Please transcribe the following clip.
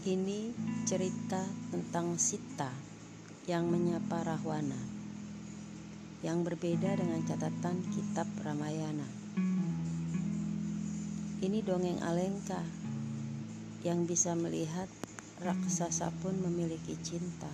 Ini cerita tentang Sita yang menyapa Rahwana yang berbeda dengan catatan kitab Ramayana. Ini dongeng Alengka yang bisa melihat raksasa pun memiliki cinta.